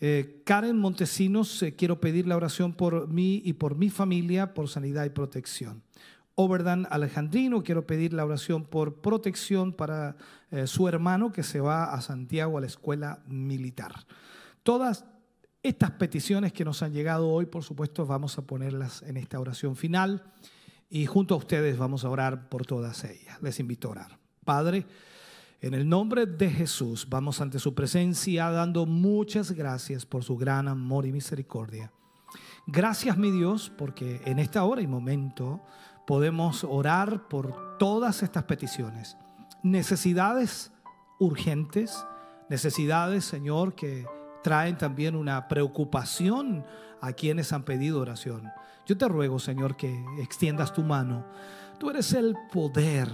Eh, Karen Montesinos, eh, quiero pedir la oración por mí y por mi familia, por sanidad y protección. Oberdan Alejandrino, quiero pedir la oración por protección para eh, su hermano que se va a Santiago a la escuela militar. Todas estas peticiones que nos han llegado hoy, por supuesto, vamos a ponerlas en esta oración final y junto a ustedes vamos a orar por todas ellas. Les invito a orar. Padre, en el nombre de Jesús vamos ante su presencia dando muchas gracias por su gran amor y misericordia. Gracias mi Dios porque en esta hora y momento podemos orar por todas estas peticiones. Necesidades urgentes, necesidades, Señor, que traen también una preocupación a quienes han pedido oración. Yo te ruego, Señor, que extiendas tu mano. Tú eres el poder,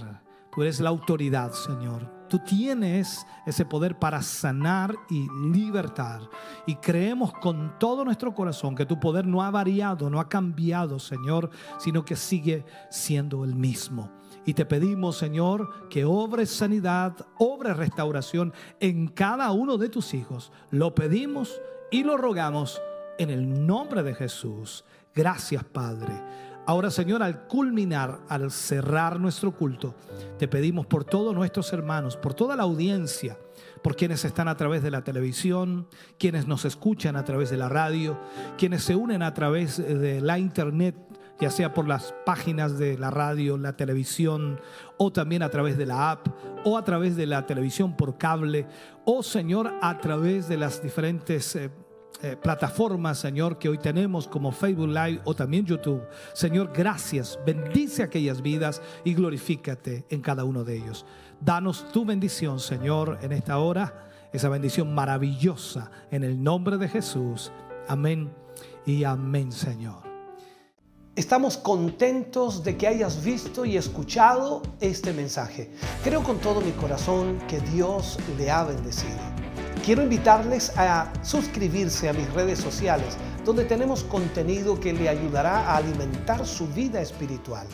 tú eres la autoridad, Señor. Tú tienes ese poder para sanar y libertar. Y creemos con todo nuestro corazón que tu poder no ha variado, no ha cambiado, Señor, sino que sigue siendo el mismo. Y te pedimos, Señor, que obres sanidad, obres restauración en cada uno de tus hijos. Lo pedimos y lo rogamos en el nombre de Jesús. Gracias, Padre. Ahora, Señor, al culminar, al cerrar nuestro culto, te pedimos por todos nuestros hermanos, por toda la audiencia, por quienes están a través de la televisión, quienes nos escuchan a través de la radio, quienes se unen a través de la internet, ya sea por las páginas de la radio, la televisión, o también a través de la app, o a través de la televisión por cable, o Señor, a través de las diferentes... eh, eh, plataformas, Señor, que hoy tenemos como Facebook Live o también YouTube. Señor, gracias. Bendice aquellas vidas y glorifícate en cada uno de ellos. Danos tu bendición, Señor, en esta hora, esa bendición maravillosa en el nombre de Jesús. Amén y amén, Señor. Estamos contentos de que hayas visto y escuchado este mensaje. Creo con todo mi corazón que Dios le ha bendecido. Quiero invitarles a suscribirse a mis redes sociales, donde tenemos contenido que le ayudará a alimentar su vida espiritual.